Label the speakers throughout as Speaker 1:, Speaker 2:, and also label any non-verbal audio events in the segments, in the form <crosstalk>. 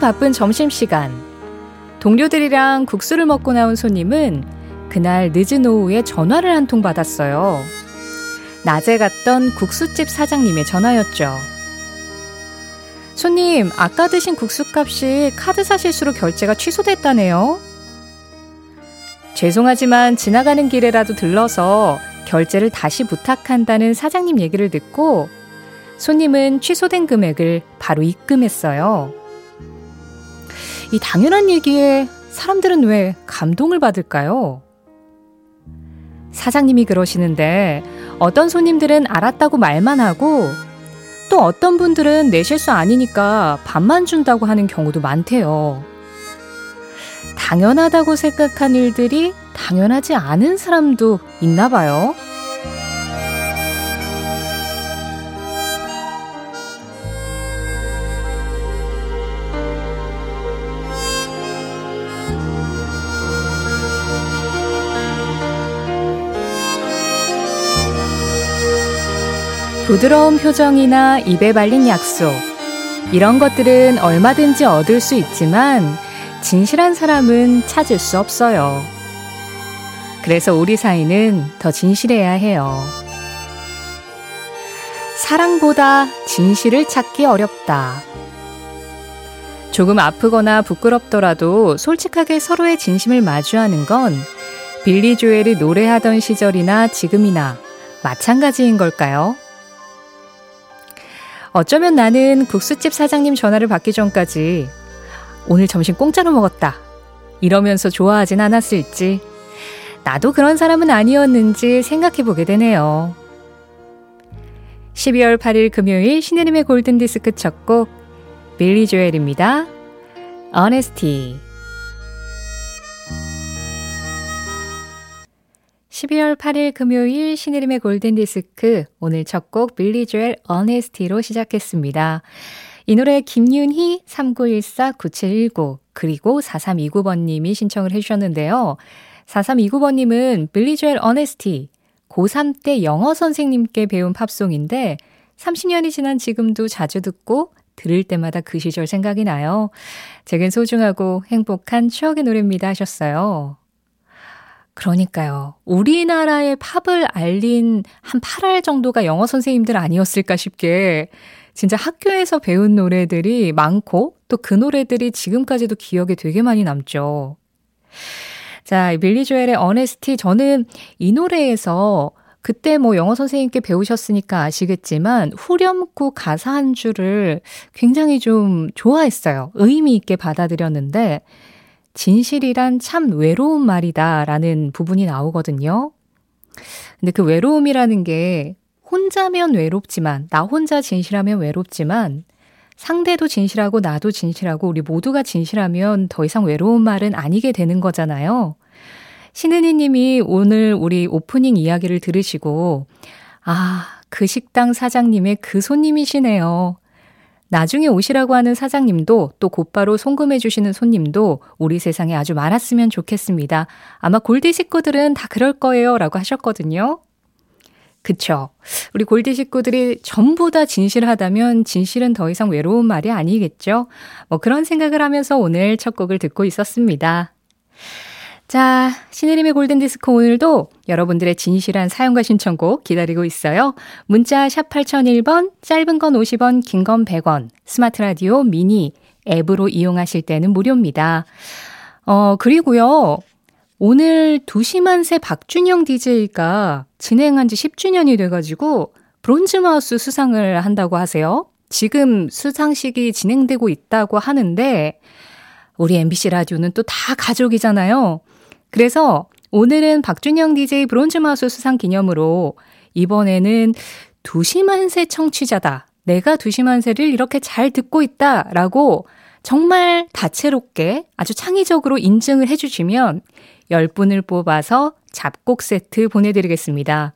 Speaker 1: 바쁜 점심시간. 동료들이랑 국수를 먹고 나온 손님은 그날 늦은 오후에 전화를 한 통 받았어요. 낮에 갔던 국수집 사장님의 전화였죠. 손님, 아까 드신 국수값이 카드사 실수로 결제가 취소됐다네요. 죄송하지만 지나가는 길에라도 들러서 결제를 다시 부탁한다는 사장님 얘기를 듣고 손님은 취소된 금액을 바로 입금했어요. 이 당연한 얘기에 사람들은 왜 감동을 받을까요? 사장님이 그러시는데 어떤 손님들은 알았다고 말만 하고 또 어떤 분들은 내 실수 아니니까 밥만 준다고 하는 경우도 많대요. 당연하다고 생각한 일들이 당연하지 않은 사람도 있나 봐요. 부드러운 표정이나 입에 발린 약속. 이런 것들은 얼마든지 얻을 수 있지만 진실한 사람은 찾을 수 없어요. 그래서 우리 사이는 더 진실해야 해요. 사랑보다 진실을 찾기 어렵다. 조금 아프거나 부끄럽더라도 솔직하게 서로의 진심을 마주하는 건 빌리 조엘이 노래하던 시절이나 지금이나 마찬가지인 걸까요? 어쩌면 나는 국수집 사장님 전화를 받기 전까지 오늘 점심 공짜로 먹었다. 이러면서 좋아하진 않았을지, 나도 그런 사람은 아니었는지 생각해 보게 되네요. 12월 8일 금요일 신혜림의 골든디스크 첫 곡, 빌리 조엘입니다. Honesty. 12월 8일 금요일 신의림의 골든디스크 오늘 첫 곡 빌리 조엘 어네스티로 시작했습니다. 이 노래 김윤희 3914-9719 그리고 4329번님이 신청을 해주셨는데요. 4329번님은 빌리 조엘 어네스티 고3 때 영어 선생님께 배운 팝송인데 30년이 지난 지금도 자주 듣고 들을 때마다 그 시절 생각이 나요. 제겐 소중하고 행복한 추억의 노래입니다 하셨어요. 그러니까요. 우리나라의 팝을 알린 한 8알 정도가 영어 선생님들 아니었을까 싶게 진짜 학교에서 배운 노래들이 많고 또 그 노래들이 지금까지도 기억에 되게 많이 남죠. 자, 빌리 조엘의 어네스티 저는 이 노래에서 그때 뭐 영어 선생님께 배우셨으니까 아시겠지만 후렴구 가사 한 줄을 굉장히 좀 좋아했어요. 의미 있게 받아들였는데 진실이란 참 외로운 말이다 라는 부분이 나오거든요. 근데 그 외로움이라는 게 혼자면 외롭지만, 나 혼자 진실하면 외롭지만, 상대도 진실하고 나도 진실하고 우리 모두가 진실하면 더 이상 외로운 말은 아니게 되는 거잖아요. 신은희 님이 오늘 우리 오프닝 이야기를 들으시고, 아, 그 식당 사장님의 그 손님이시네요. 나중에 오시라고 하는 사장님도 또 곧바로 송금해 주시는 손님도 우리 세상에 아주 많았으면 좋겠습니다. 아마 골디 식구들은 다 그럴 거예요. 라고 하셨거든요. 그쵸. 우리 골디 식구들이 전부 다 진실하다면 진실은 더 이상 외로운 말이 아니겠죠? 뭐 그런 생각을 하면서 오늘 첫 곡을 듣고 있었습니다. 자, 신혜림의 골든디스크 오늘도 여러분들의 진실한 사연과 신청곡 기다리고 있어요. 문자 샵 8001번, 짧은 건 50원, 긴 건 100원, 스마트 라디오 미니 앱으로 이용하실 때는 무료입니다. 어, 그리고요. 오늘 두시만세 박준형 DJ가 진행한 지 10주년이 돼가지고 브론즈 마우스 수상을 한다고 하세요. 지금 수상식이 진행되고 있다고 하는데, 우리 MBC 라디오는 또 다 가족이잖아요. 그래서 오늘은 박준형 DJ 브론즈 마우스 수상 기념으로 이번에는 두시만세 청취자다. 내가 두시만세를 이렇게 잘 듣고 있다. 라고 정말 다채롭게 아주 창의적으로 인증을 해주시면 10분을 뽑아서 잡곡 세트 보내드리겠습니다.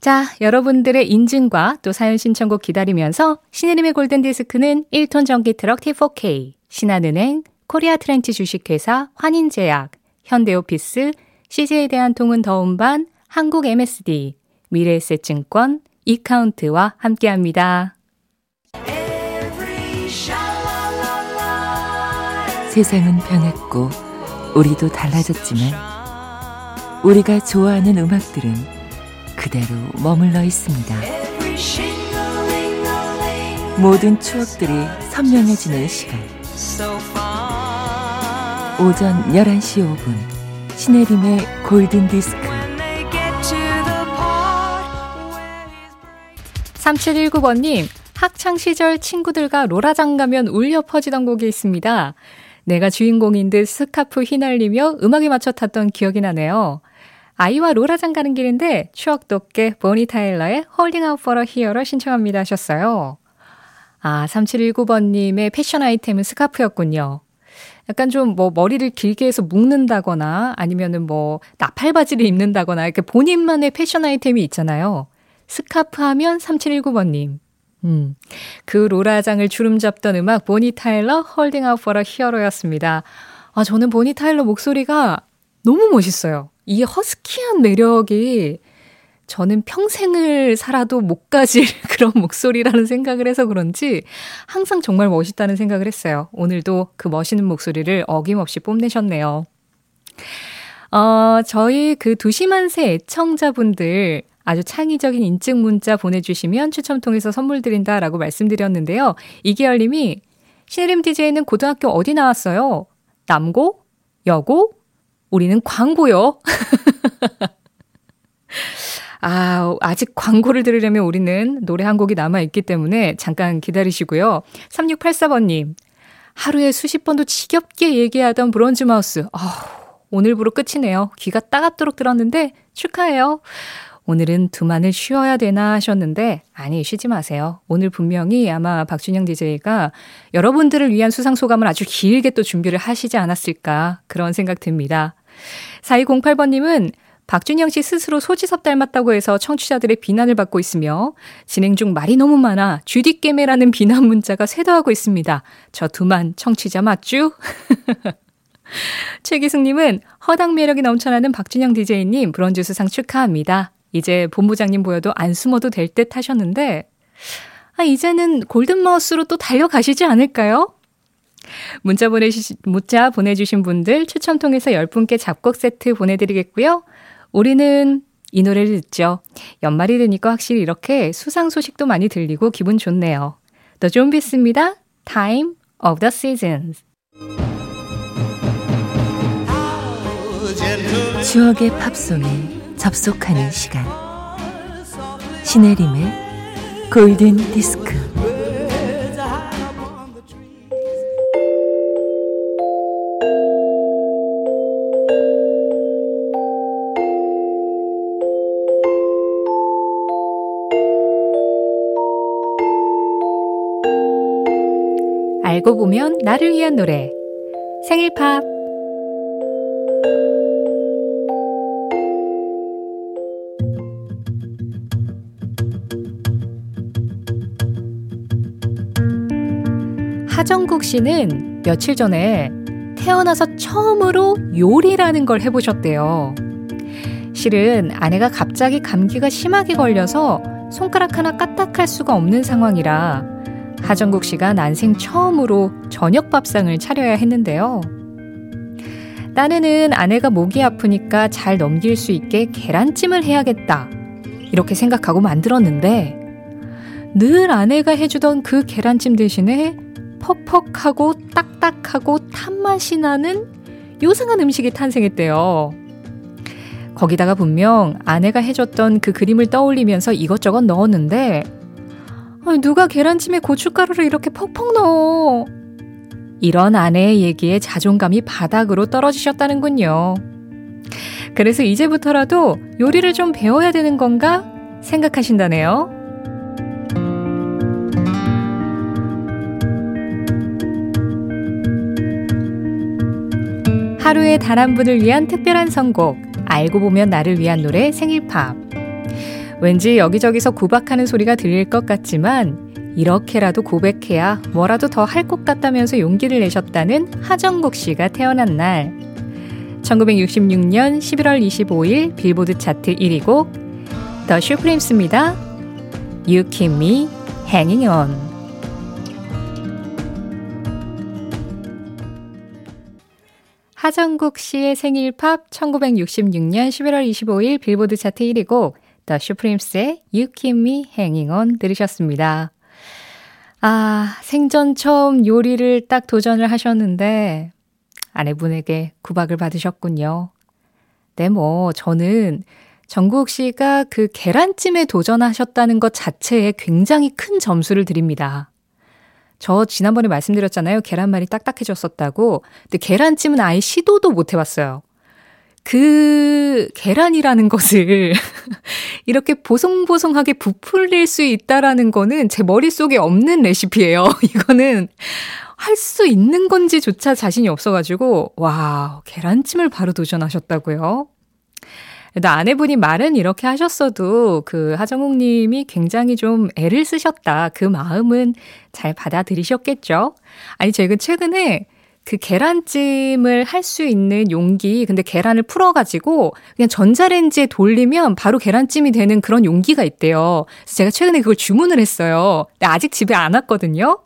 Speaker 1: 자, 여러분들의 인증과 또 사연 신청곡 기다리면서 신혜림의 골든디스크는 1톤 전기 트럭 T4K, 신한은행, 코리아 트렌치 주식회사, 환인제약, 현대오피스, CJ에 대한 통은 더운반, 한국 MSD, 미래에셋증권, 이카운트와 함께합니다.
Speaker 2: 세상은 변했고 우리도 달라졌지만 우리가 좋아하는 음악들은 그대로 머물러 있습니다. 모든 추억들이 선명해지는 시간. 오전 11시 5분 신혜림의 골든 디스크
Speaker 1: 3719번님 학창시절 친구들과 로라장 가면 울려 퍼지던 곡이 있습니다. 내가 주인공인 듯 스카프 휘날리며 음악에 맞춰 탔던 기억이 나네요. 아이와 로라장 가는 길인데 추억 돋게 보니 타일러의 Out for a Hero를 신청합니다 하셨어요. 아, 3719번님의 패션 아이템은 스카프였군요. 약간 좀 뭐 머리를 길게 해서 묶는다거나 아니면은 뭐 나팔 바지를 입는다거나 이렇게 본인만의 패션 아이템이 있잖아요. 스카프 하면 3719번님. 음. 그 로라장을 주름 잡던 음악 보니 타일러 Holding Out for a Hero였습니다. 아, 저는 보니 타일러 목소리가 너무 멋있어요. 이 허스키한 매력이 저는 평생을 살아도 못 가질 <laughs> 그런 목소리라는 생각을 해서 그런지 항상 정말 멋있다는 생각을 했어요. 오늘도 그 멋있는 목소리를 어김없이 뽐내셨네요. 어, 저희 그 두시만세 애청자분들 아주 창의적인 인증 문자 보내주시면 추첨 통해서 선물 드린다라고 말씀드렸는데요. 이기열 님이 신혜림 DJ는 고등학교 어디 나왔어요? 남고? 여고? 우리는 광고요. <laughs> 아, 아직 광고를 들으려면 우리는 노래 한 곡이 남아있기 때문에 잠깐 기다리시고요. 3684번님, 하루에 수십 번도 지겹게 얘기하던 브론즈 마우스. 아, 오늘부로 끝이네요. 귀가 따갑도록 들었는데 축하해요. 오늘은 두만을 쉬어야 되나 하셨는데, 아니, 쉬지 마세요. 오늘 분명히 아마 박준영 DJ가 여러분들을 위한 수상 소감을 아주 길게 또 준비를 하시지 않았을까, 그런 생각 듭니다. 4208번님은 박준영 씨 스스로 소지섭 닮았다고 해서 청취자들의 비난을 받고 있으며 진행 중 말이 너무 많아 쥐디깨매라는 비난 문자가 쇄도하고 있습니다. 저 두만 청취자 맞죠? <laughs> 최기승님은 허당 매력이 넘쳐나는 박준영 DJ님 브론즈 수상 축하합니다. 이제 본부장님 보여도 안 숨어도 될 듯 하셨는데, 아, 이제는 골든마우스로 또 달려가시지 않을까요? 문자 보내시, 문자 보내주신 분들 추첨 통해서 10분께 잡곡 세트 보내드리겠고요. 우리는 이 노래를 듣죠. 연말이 되니까 확실히 이렇게 수상 소식도 많이 들리고 기분 좋네요. 더 좀비스입니다. Time of the Seasons.
Speaker 2: 추억의 팝송에 접속하는 시간 신혜림의 골든 디스크
Speaker 1: 알고 보면 나를 위한 노래 생일 팝 하정국 씨는 며칠 전에 태어나서 처음으로 요리라는 걸 해보셨대요. 실은 아내가 갑자기 감기가 심하게 걸려서 손가락 하나 까딱할 수가 없는 상황이라 하정국 씨가 난생 처음으로 저녁 밥상을 차려야 했는데요. 딴에는 아내가 목이 아프니까 잘 넘길 수 있게 계란찜을 해야겠다. 이렇게 생각하고 만들었는데 늘 아내가 해주던 그 계란찜 대신에 퍽퍽하고 딱딱하고 탄맛이 나는 요상한 음식이 탄생했대요. 거기다가 분명 아내가 해줬던 그 그림을 떠올리면서 이것저것 넣었는데 누가 계란찜에 고춧가루를 이렇게 퍽퍽 넣어. 이런 아내의 얘기에 자존감이 바닥으로 떨어지셨다는군요. 그래서 이제부터라도 요리를 좀 배워야 되는 건가 생각하신다네요. 하루에 단 한 분을 위한 특별한 선곡, 알고 보면 나를 위한 노래 생일팝. 왠지 여기저기서 구박하는 소리가 들릴 것 같지만, 이렇게라도 고백해야 뭐라도 더 할 것 같다면서 용기를 내셨다는 하정국 씨가 태어난 날. 1966년 11월 25일 빌보드 차트 1위 곡, 더 슈프림스입니다. You Keep Me Hanging On. 하정국 씨의 생일 팝 1966년 11월 25일 빌보드 차트 1위 곡 The Supremes의 You Keep Me Hanging On 들으셨습니다. 아, 생전 처음 요리를 딱 도전을 하셨는데 아내분에게 구박을 받으셨군요. 네, 뭐 저는 정국 씨가 그 계란찜에 도전하셨다는 것 자체에 굉장히 큰 점수를 드립니다. 저 지난번에 말씀드렸잖아요. 계란말이 딱딱해졌었다고. 근데 계란찜은 아예 시도도 못 해봤어요. 그 계란이라는 것을 <laughs> 이렇게 보송보송하게 부풀릴 수 있다라는 거는 제 머릿속에 없는 레시피예요. <laughs> 이거는 할 수 있는 건지조차 자신이 없어가지고, 와, 계란찜을 바로 도전하셨다고요? 근데 아내분이 말은 이렇게 하셨어도 그 하정욱 님이 굉장히 좀 애를 쓰셨다. 그 마음은 잘 받아들이셨겠죠? 아니, 제가 최근에 그 계란찜을 할 수 있는 용기, 근데 계란을 풀어가지고 그냥 전자레인지에 돌리면 바로 계란찜이 되는 그런 용기가 있대요. 그래서 제가 최근에 그걸 주문을 했어요. 근데 아직 집에 안 왔거든요.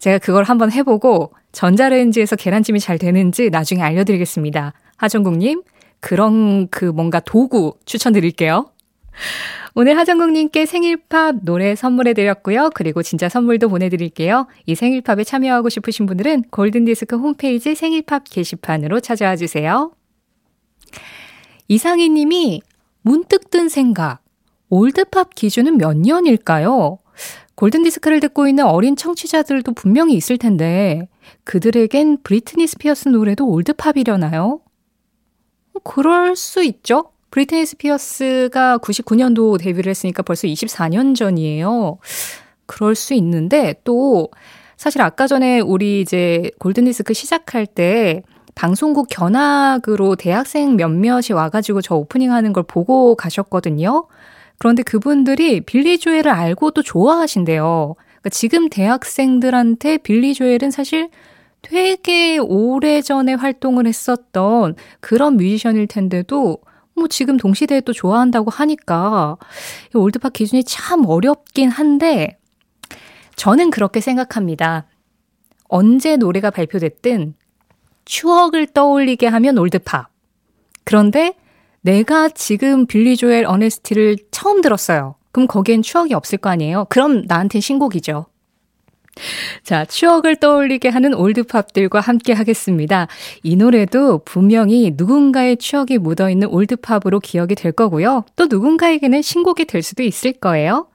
Speaker 1: 제가 그걸 한번 해보고 전자레인지에서 계란찜이 잘 되는지 나중에 알려드리겠습니다. 하정국님, 그런 그 뭔가 도구 추천드릴게요. 오늘 하정국님께 생일팝 노래 선물해드렸고요. 그리고 진짜 선물도 보내드릴게요. 이 생일팝에 참여하고 싶으신 분들은 골든디스크 홈페이지 생일팝 게시판으로 찾아와 주세요. 이상희 님이 문득 든 생각. 올드팝 기준은 몇 년일까요? 골든디스크를 듣고 있는 어린 청취자들도 분명히 있을 텐데, 그들에겐 브리트니 스피어스 노래도 올드팝이려나요? 그럴 수 있죠. 브리트니 스피어스가 99년도 데뷔를 했으니까 벌써 24년 전이에요. 그럴 수 있는데 또 사실 아까 전에 우리 이제 골든디스크 시작할 때 방송국 견학으로 대학생 몇몇이 와가지고 저 오프닝 하는 걸 보고 가셨거든요. 그런데 그분들이 빌리 조엘을 알고 또 좋아하신대요. 그러니까 지금 대학생들한테 빌리 조엘은 사실 되게 오래 전에 활동을 했었던 그런 뮤지션일 텐데도 뭐 지금 동시대에 또 좋아한다고 하니까 올드팝 기준이 참 어렵긴 한데 저는 그렇게 생각합니다. 언제 노래가 발표됐든 추억을 떠올리게 하면 올드팝. 그런데 내가 지금 빌리 조엘 어네스티를 처음 들었어요. 그럼 거기엔 추억이 없을 거 아니에요? 그럼 나한텐 신곡이죠. 자, 추억을 떠올리게 하는 올드팝들과 함께 하겠습니다. 이 노래도 분명히 누군가의 추억이 묻어있는 올드팝으로 기억이 될 거고요. 또 누군가에게는 신곡이 될 수도 있을 거예요.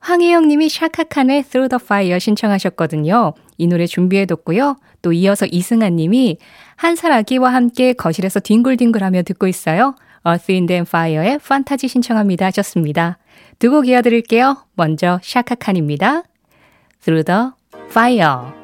Speaker 1: 황혜영 님이 샤카칸의 Through the Fire 신청하셨거든요. 이 노래 준비해뒀고요. 또 이어서 이승아 님이 한 살 아기와 함께 거실에서 뒹굴뒹굴하며 듣고 있어요. Earth, Wind and Fire의 판타지 신청합니다 하셨습니다. 두 곡 이어드릴게요. 먼저 샤카칸입니다. Through the fire.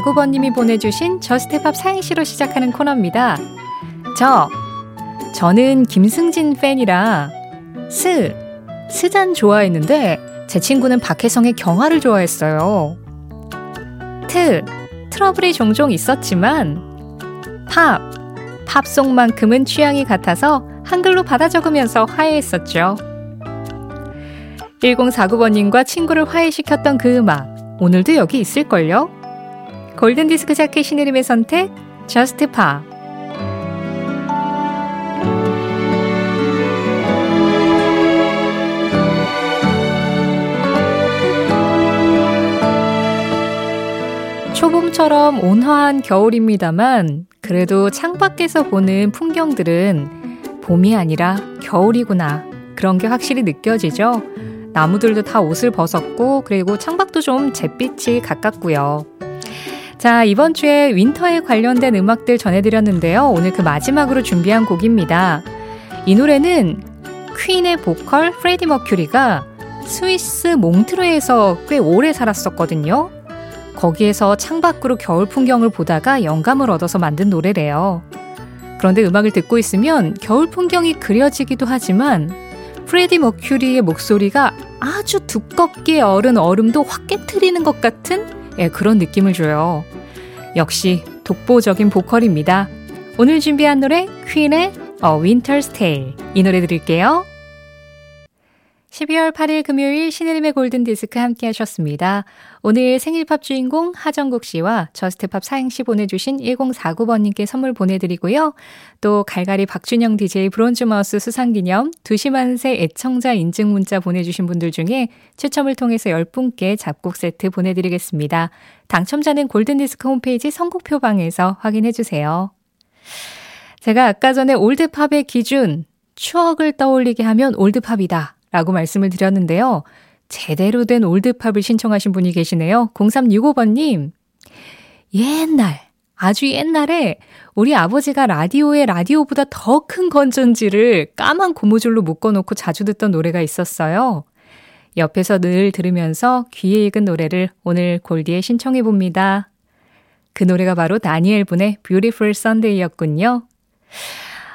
Speaker 1: 1049번님이 보내주신 저스트팝 사행시로 시작하는 코너입니다. 저, 저는 김승진 팬이라 스, 스잔 좋아했는데 제 친구는 박혜성의 경아를 좋아했어요. 트, 트러블이 종종 있었지만 팝, 팝송만큼은 취향이 같아서 한글로 받아 적으면서 화해했었죠. 1049번님과 친구를 화해시켰던 그 음악, 오늘도 여기 있을걸요? 골든디스크 자켓 신혜림의 선택, 저스트 팝. 초봄처럼 온화한 겨울입니다만 그래도 창밖에서 보는 풍경들은 봄이 아니라 겨울이구나 그런 게 확실히 느껴지죠. 나무들도 다 옷을 벗었고 그리고 창밖도 좀 잿빛에 가깝고요. 자, 이번 주에 winter에 관련된 음악들 전해드렸는데요. 오늘 그 마지막으로 준비한 곡입니다. 이 노래는 퀸의 보컬 프레디 머큐리가 스위스 몽트뢰에서 꽤 오래 살았었거든요. 거기에서 창밖으로 겨울 풍경을 보다가 영감을 얻어서 만든 노래래요. 그런데 음악을 듣고 있으면 겨울 풍경이 그려지기도 하지만 프레디 머큐리의 목소리가 아주 두껍게 얼은 얼음도 확 깨트리는 것 같은 예, 그런 느낌을 줘요. 역시 독보적인 보컬입니다. 오늘 준비한 노래 퀸의 A Winter's Tale 이 노래 드릴게요. 12월 8일 금요일 신혜림의 골든디스크 함께 하셨습니다. 오늘 생일팝 주인공 하정국 씨와 저스트팝 사행시 보내주신 1049번님께 선물 보내드리고요. 또 갈갈이 박준영 DJ 브론즈마우스 수상기념 2시 만세 애청자 인증 문자 보내주신 분들 중에 추첨을 통해서 10분께 잡곡 세트 보내드리겠습니다. 당첨자는 골든디스크 홈페이지 선곡표방에서 확인해주세요. 제가 아까 전에 올드팝의 기준, 추억을 떠올리게 하면 올드팝이다. 라고 말씀을 드렸는데요. 제대로 된 올드팝을 신청하신 분이 계시네요. 0365번님. 옛날, 아주 옛날에 우리 아버지가 라디오에 라디오보다 더 큰 건전지를 까만 고무줄로 묶어놓고 자주 듣던 노래가 있었어요. 옆에서 늘 들으면서 귀에 익은 노래를 오늘 골디에 신청해 봅니다. 그 노래가 바로 다니엘 분의 Beautiful Sunday였군요.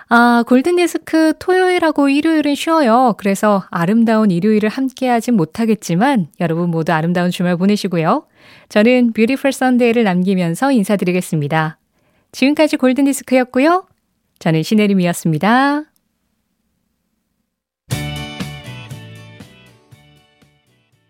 Speaker 1: 아, 골든디스크 토요일하고 일요일은 쉬어요. 그래서 아름다운 일요일을 함께하진 못하겠지만 여러분 모두 아름다운 주말 보내시고요. 저는 뷰티풀 선데이를 남기면서 인사드리겠습니다. 지금까지 골든디스크였고요. 저는 신혜림이었습니다.